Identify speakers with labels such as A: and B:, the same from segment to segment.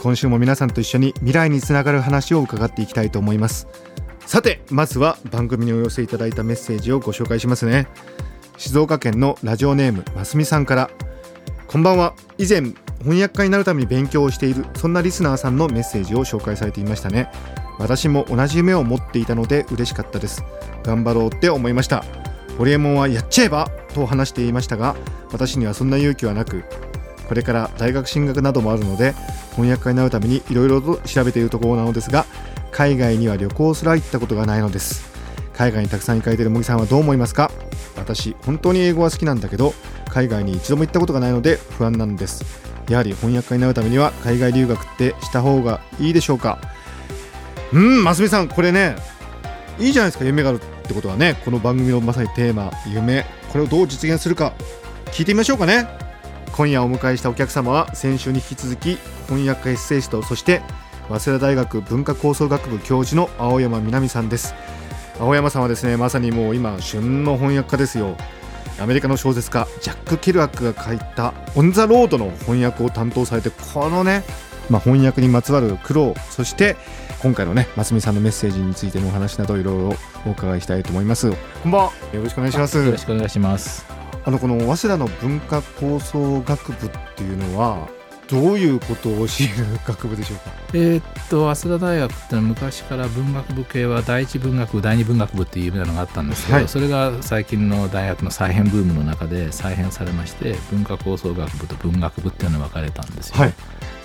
A: 今週も皆さんと一緒に未来につながる話を伺っていきたいと思います。さてまずは番組にお寄せいただいたメッセージをご紹介しますね。静岡県のラジオネームますみさんから。こんばんは。以前翻訳家になるために勉強をしているそんなリスナーさんのメッセージを紹介されていましたね。私も同じ夢を持っていたので嬉しかったです。頑張ろうって思いました。ホリエモンはやっちゃえばと話していましたが私にはそんな勇気はなくこれから大学進学などもあるので翻訳家になるためにいろいろと調べているところなのですが海外には旅行すら行ったことがないのです。海外にたくさん行かれている茂木さんはどう思いますか？私本当に英語は好きなんだけど海外に一度も行ったことがないので不安なんです。やはり翻訳家になるためには海外留学ってした方がいいでしょうか？うんますみさんこれねいいじゃないですか夢があるってことはね。この番組のまさにテーマ夢。これをどう実現するか聞いてみましょうかね。今夜お迎えしたお客様は先週に引き続き翻訳家エッセイストそして早稲田大学文化構想学部教授の青山みなみさんです。青山さんはですね。まさにもう今旬の翻訳家ですよ。アメリカの小説家ジャック・ケルアックが書いた「オン・ザ・ロード」の翻訳を担当されてこのね、まあ、翻訳にまつわる苦労そして今回のねますみさんのメッセージについてのお話などいろいろお伺いしたいと思います。こんばんは。よろしくお願いします。
B: よろしくお願いします。
A: あのこの早稲田の文化構想学部っていうのはどういうことを教える学部でしょうか？
B: えーっと早稲田大学ってのは昔から文学部系は第一文学部第二文学部っていうようなのがあったんですけど、
A: はい。
B: それが最近の大学の再編ブームの中で再編されまして文化構想学部と文学部っていうのが分かれたんですよ、
A: はい。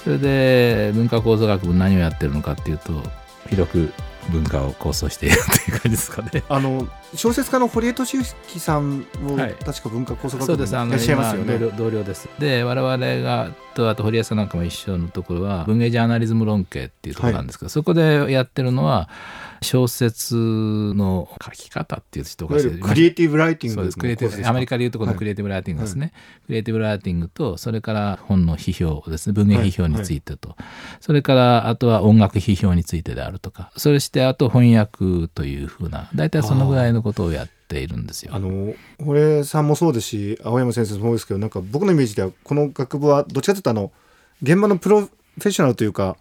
B: それで文化構造学部何をやってるのかっていうと広く文化を構想しているっていう感じですかね。
A: あの小説家の堀江俊之さんを、
B: はい。
A: 確か文化構想学部にいらっしゃいますよね。
B: 今同僚同僚です。で、我々がとあと堀江さんなんかも一緒のところは文芸ジャーナリズム論系っていうところなんですけど、そこでやってるのは小説の書き方っていう人
A: いわゆるクリエイティブライティング
B: です。クリエイティブアメリカでいうところのクリエイティブライティングですね、クリエイティブライティングとそれから本の批評ですね。文芸批評についてと、それからあとは音楽批評についてであるとか。それしてあと翻訳というふうな大体そのぐらいのことをやっているんですよ
A: あ。の堀江さんもそうですし青山先生もそうですけどなんか僕のイメージではこの学部はどっちかというとあの現場のプロフェッショナルというか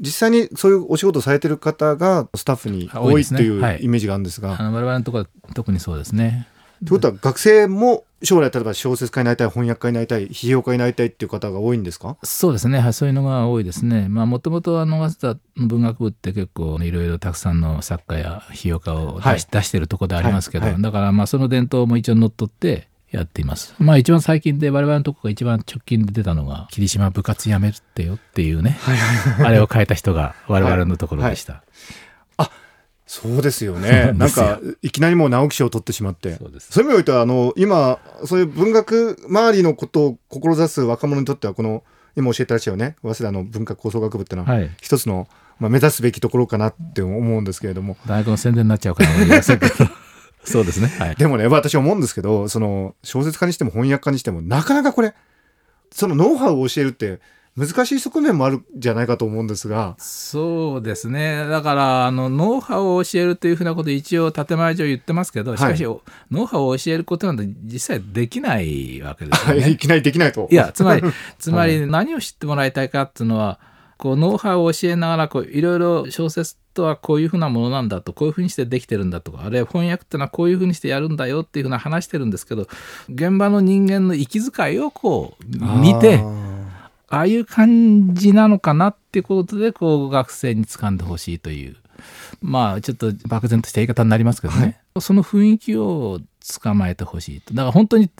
A: 実際にそういうお仕事をされてる方がスタッフに多いという
B: はい
A: イメージがあるんですが。
B: あの我々のところは特にそうですね。
A: ということは学生も将来例えば小説家になりたい翻訳家になりたい批評家になりたいっていう方が多いんですか？
B: そうですね、はい、そういうのが多いですね。まあ、もともと早稲田の文学部って結構いろいろたくさんの作家や批評家を出し,、
A: はい。
B: 出してるところでありますけど、
A: はい。はい。
B: だからまあその伝統も一応乗っ取ってやっています。まあ一番最近で我々のところが一番直近で出たのが霧島部活やめるってよっていうね、あれを書いた人が我々のところでした。
A: そうですよ
B: そう
A: ね。
B: なですよ
A: なんんか、いきなりもう直木賞を取ってしまって。
B: そうです
A: そういう意味においては、あの、今、そういう文学周りのことを志す若者にとっては、この、今教えてらっしゃるね、早稲田の文化構想学部っていうのは、
B: はい。
A: 一つの、まあ、目指すべきところかなって思うんですけれども。
B: 大学の宣伝になっちゃうから言いませんけど。そうですね。はい。
A: でもね、私思うんですけど、その、小説家にしても翻訳家にしても、なかなかこれ、そのノウハウを教えるって、難しい側面もあるんじゃないかと思うんですが、
B: そうですね。だから、あの、ノウハウを教えるというふうなことを一応建前上言ってますけど、しかし、ノウハウを教えることなんて実際できないわけですよね。
A: いきなりできないと。
B: いや、つまり、つまり何を知ってもらいたいかっていうのは、こう、ノウハウを教えながら、こう、いろいろ小説とはこういうふうなものなんだと、こういうふうにしてできてるんだとか、あるいは翻訳っていうのはこういうふうにしてやるんだよっていうふうな話してるんですけど、現場の人間の息遣いをこう、見て、ああいう感じなのかなってことで、こう、学生に掴んでほしいという。まあ、ちょっと漠然とした言い方になりますけどね。その雰囲気を捕まえてほしいと。だから本当に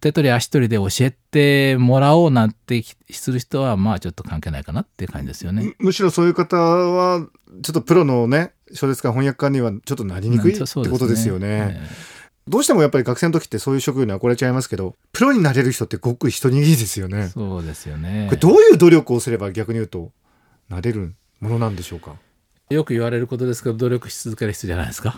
B: 手取り足取りで教えてもらおうなんてする人は、まあちょっと関係ないかなっていう感じですよね。
A: むむしろそういう方は、ちょっとプロのね、小説家、翻訳家にはちょっとなりにくいってことですよね。
B: え
A: どうしてもやっぱり学生の時ってそういう職業に憧れちゃいますけど、プロになれる人ってごく一握りですよ
B: え
A: ね。
B: そうですよね。
A: これ。どういう努力をすれば逆に言うと、なれるんものなんでしょうか？
B: よく言われることですけど努力し続ける人じゃないですか？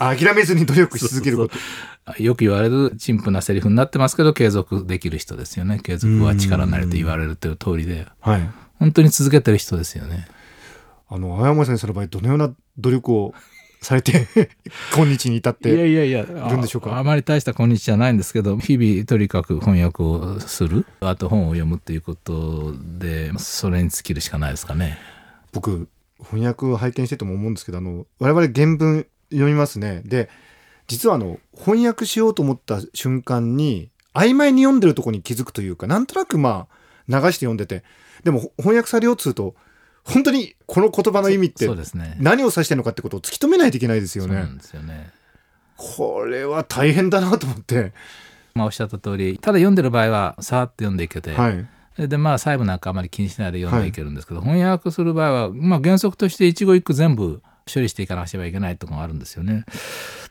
A: あ諦めずに努力し続けること。
B: よく言われる陳腐なセリフになってますけど継続できる人ですよね。継続は力なりと言われるという通りで。
A: はい。
B: 本当に続けてる人ですよね。
A: あの青山先生の場合どのような努力をされて 今日に至っ
B: いや
A: て
B: いやいや
A: るんでしょうか？
B: ああまり大した今日じゃないんですけど日々とにかく翻訳をする。あと本を読むっていうことでそれに尽きるしかないですかね。
A: 僕翻訳を拝見してても思うんですけどあの我々原文読みますね。で実はあの翻訳しようと思った瞬間に曖昧に読んでるところに気づくというかなんとなくまあ流して読んでて。でも翻訳されようっつうと本当にこの言葉の意味って何を指してるのかってことを突き止めないといけないですよね
B: よね
A: これは大変だなと思って。
B: まあおっしゃった通りただ読んでる場合はさーっと読んでいけて、
A: はい。
B: でまあ細部なんかあまり気にしないで読んでいけるんですけど、翻訳する場合は、まあ、原則として一語一句全部処理していかなければいけないところがあるんですよね。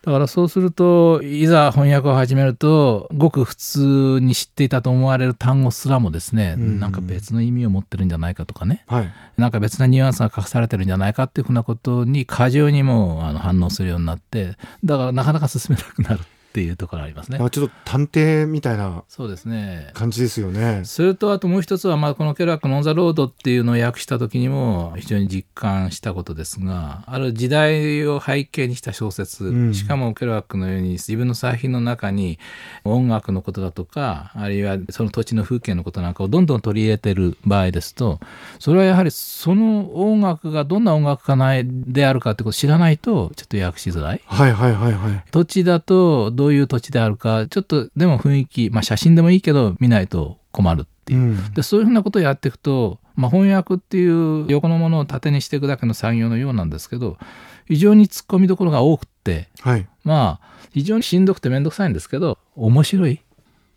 B: だからそうするといざ翻訳を始めるとごく普通に知っていたと思われる単語すらもですね、
A: うん。
B: なんか別の意味を持ってるんじゃないかとかね。
A: はい。
B: なんか別なニュアンスが隠されてるんじゃないかっていうふうなことに過剰にもうあの反応するようになってだからなかなか進めなくなるっていうところがありますね。
A: あちょっと探偵みたいな
B: そうですね
A: 感じですよね。
B: それとあともう一つは、まあ、このケルアックの「オン・ザ・ロード」っていうのを訳した時にも非常に実感したことですがある時代を背景にした小説、
A: うん
B: しかもケルアックのように自分の作品の中に音楽のことだとかあるいはその土地の風景のことなんかをどんどん取り入れてる場合ですとそれはやはりその音楽がどんな音楽家ないであるかってことを知らないとちょっと訳しづらい。
A: はいはいはいはい。
B: 土地だとどういう土地であるかちょっとでも雰囲気、まあ、写真でもいいけど見ないと困るっていう、
A: うん
B: でそういうふうなことをやっていくと、まあ、翻訳っていう横のものを縦にしていくだけの作業のようなんですけど非常に突っ込みどころが多くって
A: はい。
B: まあ非常にしんどくて面倒くさいんですけど面白い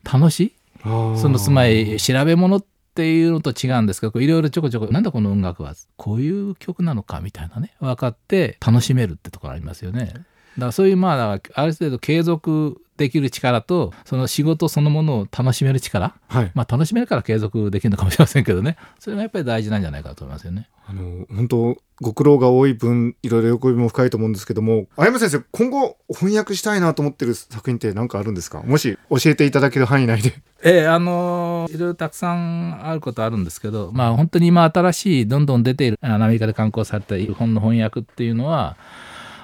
B: 楽しいそ
A: そ
B: のつまり調べ物っていうのと違うんですけどいろいろちょこちょこなんだこの音楽はこういう曲なのかみたいなね分かって楽しめるってところありますよね。だからそういうまあある程度継続できる力とその仕事そのものを楽しめる力
A: はい。
B: まあ楽しめるから継続できるのかもしれませんけどねそれがやっぱり大事なんじゃないかと思いますよね。
A: あの本当ご苦労が多い分いろいろ喜びも深いと思うんですけども青山先生今後翻訳したいなと思ってる作品って何かあるんですか？もし教えていただける範囲内で
B: ええあのいろいろたくさんあることあるんですけどまあ本当に今新しいどんどん出ているアメリカで刊行された本の翻訳っていうのは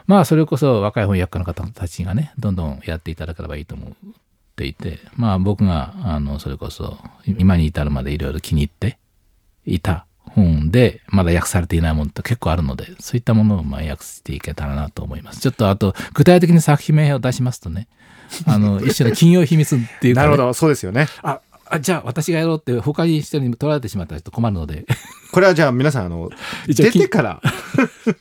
B: まあそれこそ若い翻訳家の方たちがねどんどんやっていただければいいと思っていてまあ僕があのそれこそ今に至るまでいろいろ気に入っていた本でまだ訳されていないものって結構あるのでそういったものをまあ訳していけたらなと思います。ちょっとあと具体的に作品名を出しますとねあの一種の企業秘密っていうか、ね、
A: なるほど。そうですよね。
B: ああじゃあ私がやろうって他に人に取られてしまったらちょっと困るので。
A: これはじゃあ皆さんあの
B: 一応
A: 出てから。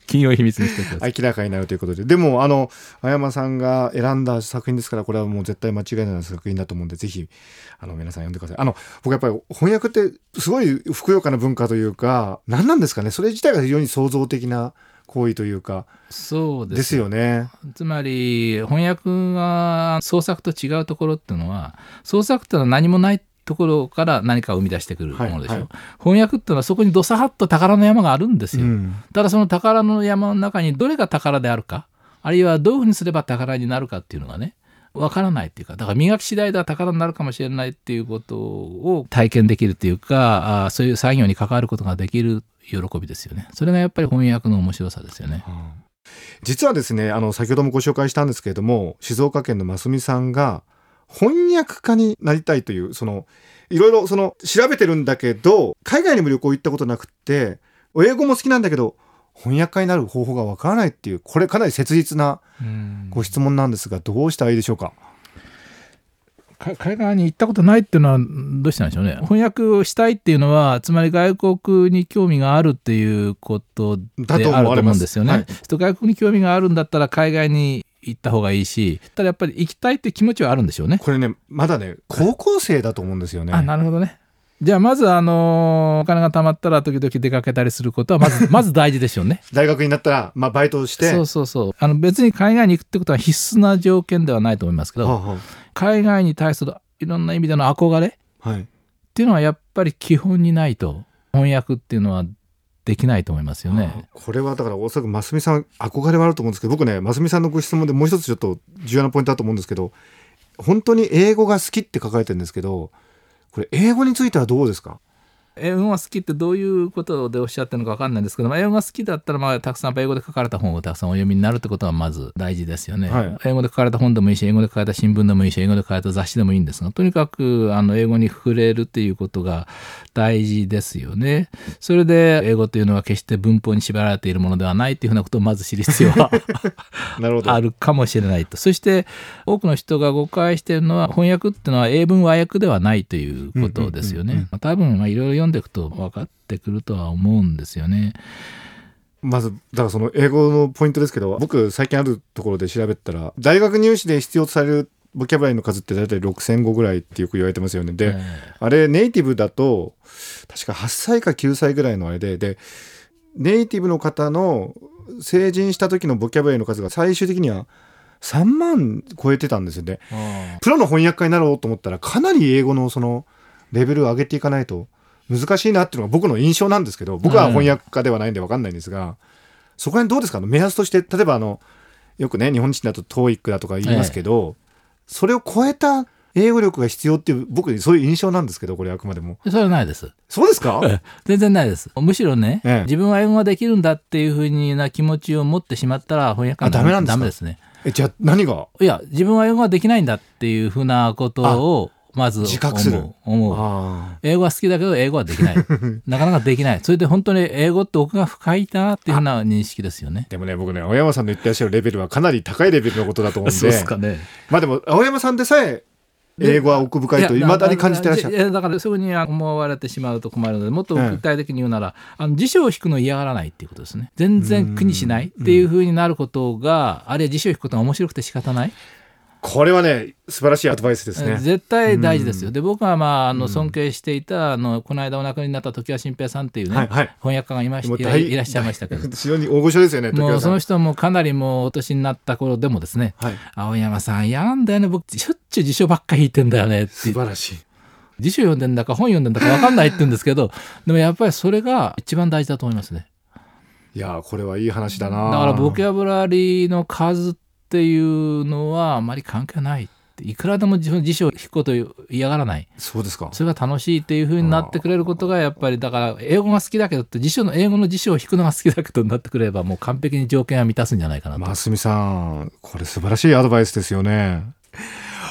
B: 企業 秘密にしてください。
A: 明らかになるということででもあの青山さんが選んだ作品ですからこれはもう絶対間違いない作品だと思うんでぜひあの皆さん読んでください。あの僕やっぱり翻訳ってすごいふくよかな文化というか何なんですかね。それ自体が非常に創造的な行為というか
B: そうです。
A: ですよね。
B: つまり翻訳が創作と違うところっていうのは創作ってのは何もないところから何かを生み出してくるものでしょ、
A: はいはい。
B: 翻訳っていうのはそこにどさはっと宝の山があるんですよ、
A: うん。
B: ただその宝の山の中にどれが宝であるかあるいはどういうふうにすれば宝になるかっていうのがねわからないっていうかだから磨き次第では宝になるかもしれないっていうことを体験できるっていうかあーそういう作業に関わることができる喜びですよね。それがやっぱり翻訳の面白さですよね。
A: 実はですねあの先ほどもご紹介したんですけれども静岡県のますみさんが翻訳家になりたいというそのいろいろその調べてるんだけど海外にも旅行行ったことなくって英語も好きなんだけど翻訳家になる方法がわからないっていうこれかなり切実なご質問なんですがどうしたらいいでしょうか？
B: か海外に行ったことないっていうのはどうしてなんでしょうね。翻訳をしたいっていうのはつまり外国に興味があるっていうことで
A: だと思
B: あると思うんですよね。
A: はい。
B: 人外国に興味があるんだったら海外に行った方がいいしただやっぱり行きたいって気持ちはあるんでしょうね。
A: これねまだね高校生だと思うんですよね。
B: あなるほどね。じゃあまずあのお金が貯まったら時々出かけたりすることはまず まず大事でしょうね。
A: 大学になったら、まあ、バイトをして
B: そうそうそうあの別に海外に行くってことは必須な条件ではないと思いますけど、
A: はあは
B: 海外に対するいろんな意味での憧れ
A: あはい
B: っていうのはやっぱり基本にないと翻訳っていうのはできないと思いますよね。
A: これはだからおそらく真澄さん憧れはあると思うんですけど僕ね真澄さんのご質問でもう一つちょっと重要なポイントだと思うんですけど本当に英語が好きって書かれてるんですけどこれ英語についてはどうですか？
B: 英語が好きってどういうことでおっしゃってるのか分かんないんですけど、まあ、英語が好きだったら、まあ、たくさん英語で書かれた本をたくさんお読みになるってことはまず大事ですよね。
A: はい
B: 英語で書かれた本でもいいし英語で書かれた新聞でもいいし英語で書かれた雑誌でもいいんですがとにかくあの英語に触れるっていうことが大事ですよね。それで英語というのは決して文法に縛られているものではないっていうふうなことをまず知る必要は
A: なるほど
B: あるかもしれないと。そして多くの人が誤解しているのは翻訳っていうのは英文和訳ではないということですよ
A: うんうんうん
B: ね。多分まあいろいろ読んでいくと分かってくるとは思うんですよね。
A: まずだからその英語のポイントですけど僕最近あるところで調べたら大学入試で必要とされるボキャブラリーの数って大体6000語ぐらいってよく言われてますよね。で、
B: え
A: あれネイティブだと確か8歳か9歳ぐらいのあれででネイティブの方の成人した時のボキャブラリーの数が最終的には3万超えてたんですよね。
B: え
A: プロの翻訳家になろうと思ったらかなり英語のそのレベルを上げていかないと難しいなっていうのが僕の印象なんですけど僕は翻訳家ではないんで分かんないんですが、そこら辺どうですか？目安として例えばあのよくね日本人だと TOEIC だとか言いますけど、それを超えた英語力が必要っていう僕そういう印象なんですけどこれあくまでも。
B: それはないです。
A: そうですか？
B: 全然ないです。むしろね、
A: ええ。
B: 自分は英語ができるんだっていうふうにな気持ちを持ってしまったら翻訳は
A: あダメなんですか？
B: ダメですね。
A: えじゃあ何が？
B: いや、自分は英語ができないんだっていうふうなことをまず思う。
A: 自覚する
B: 思う。
A: あ
B: 英語は好きだけど英語はできない。なかなかできない。それで本当に英語って奥が深いなっていうふうな認識ですよね。
A: でもね僕ね青山さんの言ってらっしゃるレベルはかなり高いレベルのことだと思うんで
B: ね。
A: まあでも青山さんでさえ英語は奥深いといまだに感じてらっしゃる
B: だからそういうふうに思われてしまうと困るのでもっと具体的に言うなら、あの辞書を引くのを嫌がらないっていうことですね全然苦にしないっていうふうになることが、あるいは辞書を引くことが面白くて仕方ない、
A: これはね素晴らしいアドバイスですね。
B: 絶対大事ですよ。で僕はまああの尊敬していたあのこの間お亡くなりになった常盤新平さんっていうね、
A: はいはい
B: 翻訳家がいましていらっしゃいましたけど
A: 非常に大御所ですよね。
B: もうその
A: 人。
B: 人もかなりもうお年になった頃でもですね
A: はい。
B: 青山さん嫌なんだよね僕しょっちゅう辞書ばっか引いてんだよねって
A: 素晴らしい。
B: 辞書読んでんだか本読んでんだか分かんないって言うんですけど でもやっぱりそれが一番大事だと思いますね
A: いやーこれはいい話だな。
B: だからボキャブラリーの数っていうのはあまり関係ないいくらでも自分辞書を引くことを嫌がらない
A: そうですか。
B: それが楽しいっていう風になってくれることがやっぱりだから英語が好きだけどって辞書の英語の辞書を引くのが好きだけどになってくればもう完璧に条件は満たすんじゃないかなと、
A: ますみさん、これ素晴らしいアドバイスですよね。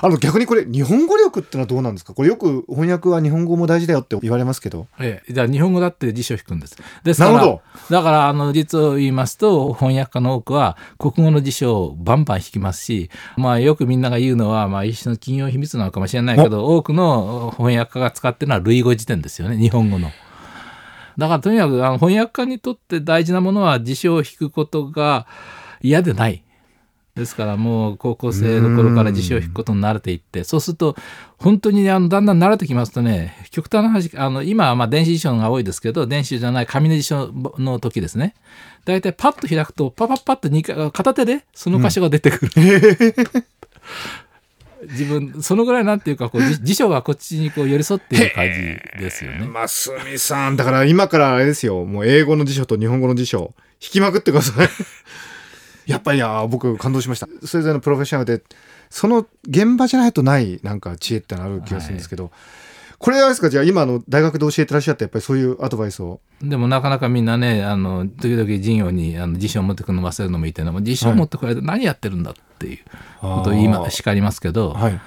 A: あの逆にこれ日本語力ってのはどうなんですか？これよく翻訳は日本語も大事だよって言われますけど。
B: ええ、じゃあ日本語だって辞書を引くんです。ですから
A: なるほ
B: だからあの実を言いますと翻訳家の多くは国語の辞書をバンバン引きますし、まあ、よくみんなが言うのは、まあ、一種の企業秘密なのかもしれないけど多くの翻訳家が使ってるのは類語辞典ですよね日本語の。だからとにかくあの翻訳家にとって大事なものは辞書を引くことが嫌でない。ですからもう高校生の頃から辞書を引くことに慣れていってそうすると本当にあのだんだん慣れてきますとね極端な話あの今はまあ電子辞書が多いですけど電子じゃない紙の辞書の時ですね大体パッと開くとパパッパッと二回片手でその箇所が出てくる、自分そのぐらいなんていうかこう辞辞書がこっちにこう寄り添っている感じですよね。
A: ますみさん、だから今からあれですよ。もう英語の辞書と日本語の辞書、引きまくってください。やっぱりいや、僕感動しました。それぞれのプロフェッショナルで、その現場じゃないとないなんか知恵ってのある気がするんですけど、これあれですか？じゃあ今の大学で教えてらっしゃってやっぱりそういうアドバイスを。
B: でもなかなかみんなねあの時々授業にあの辞書を持ってくるの忘れるのもいても辞書を持ってこられて何やってるんだっていうことを言いま叱りますけど
A: はい。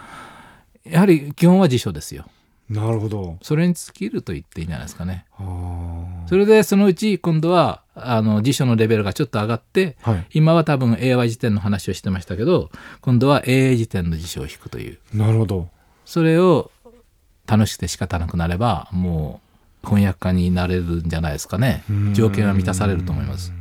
B: やはり基本は辞書ですよ。
A: なるほど。
B: それに尽きると言っていいんじゃないですかね。
A: あ
B: それでそのうち今度はあの辞書のレベルがちょっと上がって、
A: ーはい。
B: 今は多分英和辞典の話をしてましたけど今度は英英辞典の辞書を引くという
A: なるほど。
B: それを楽しくて仕方なくなればもう翻訳家になれるんじゃないですかね条件は満たされると思います。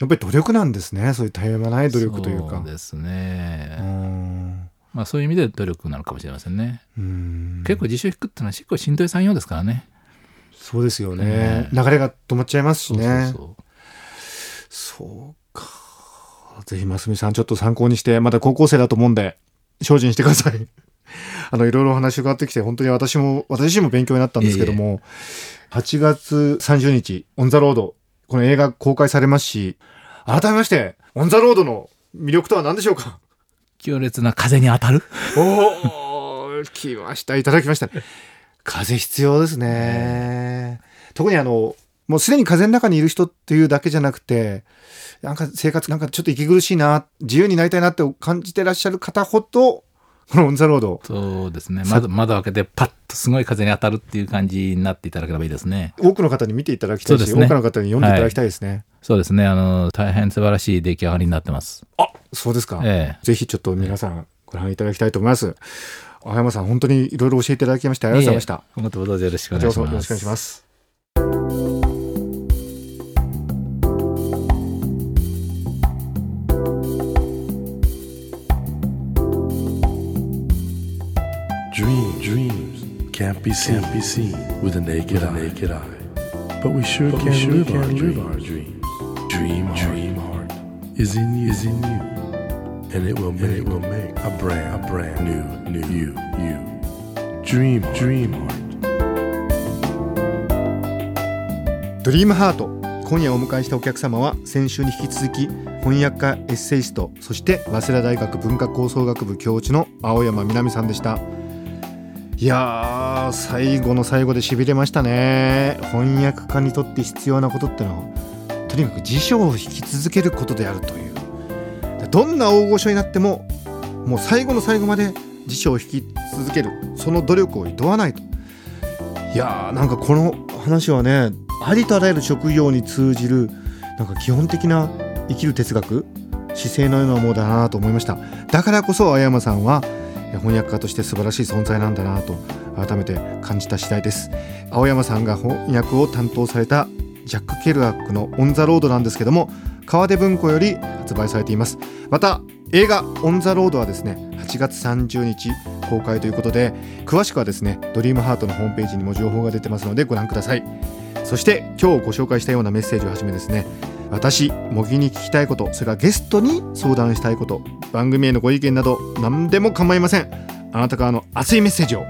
A: やっぱり努力なんですね。そういう絶え間ない努力というか。
B: そうです
A: う
B: ね、
A: ん
B: まあ、そういう意味で努力なのかもしれませんね。
A: うん
B: 結構辞書引くってのは結構しんどい作業ですからね。
A: そうですよね。流れが止まっちゃいますしね。
B: そう
A: か。ぜひ、ますみさん、ちょっと参考にして、まだ高校生だと思うんで、精進してください。あのいろいろお話伺ってきて本当に私も私自身も勉強になったんですけども、8月30日オンザロードこの映画公開されますし改めましてオンザロードの魅力とは何でしょうか？
B: 強烈な風に当たる？
A: おお来ました。いただきました。風必要ですね。特にあのもうすでに風の中にいる人っていうだけじゃなくてなんか生活なんかちょっと息苦しいな自由になりたいなって感じてらっしゃる方ほどこのオンザロード。
B: そうですね。窓窓開けてパッとすごい風に当たるっていう感じになっていただければいいですね。
A: 多くの方に見ていただきたいし、
B: ね。
A: 多くの方に読んでいただきたいですね、
B: そうですね。あの大変素晴らしい出来上がりになってます。
A: あそうですか、
B: ええ
A: ぜひちょっと皆さんご覧いただきたいと思います青山さん本当にいろいろ教えていただきましてありがとうございました
B: 今後ともどうぞよろしくお願いします
A: よろしくお願いします。
C: Dream, dreams can't be seen, can't be seen with a naked, eye. naked eye. But we sure
A: But
C: can,
A: we sure
C: live,
A: can
C: our
A: live our
C: dreams. Dream, dream heart is in you, is in you, and it will make, it will make a brand, a brand new, new you, you. Dream, dream heart.
A: ドリームハート今夜お迎えしたお客様は先週に引き続き翻訳家エッセイストそして早稲田大学文化構想学部教授の青山みなみさんでした。いやー最後の最後でしびれましたね。翻訳家にとって必要なことってのはとにかく辞書を引き続けることであるというどんな大御所になってももう最後の最後まで辞書を引き続けるその努力を厭わないと。いやーなんかこの話はねありとあらゆる職業に通じるなんか基本的な生きる哲学姿勢のようなものだなと思いました。だからこそ青山さんは翻訳家として素晴らしい存在なんだなと改めて感じた次第です。青山さんが翻訳を担当されたジャック・ケルアックの「オン・ザ・ロード」なんですけども河出文庫より発売されています。また映画「オン・ザ・ロード」はですね8月30日公開ということで詳しくはですねドリームハートのホームページにも情報が出てますのでご覧ください。そして今日ご紹介したようなメッセージをはじめですね私茂木に聞きたいことそれからゲストに相談したいこと番組へのご意見など何でも構いません。あなたからの熱いメッセージを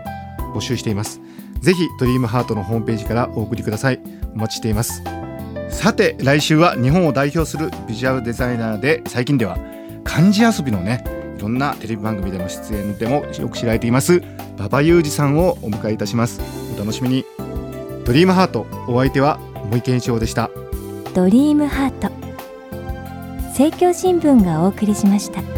A: 募集しています。ぜひドリームハートのホームページからお送りください。お待ちしています。さて来週は日本を代表するビジュアルデザイナーで最近では漢字遊びのねいろんなテレビ番組での出演でもよく知られています馬場裕二さんをお迎えいたします。お楽しみに。ドリームハートお相手は森健一郎でした。
D: ドリームハート。政教新聞がお送りしました。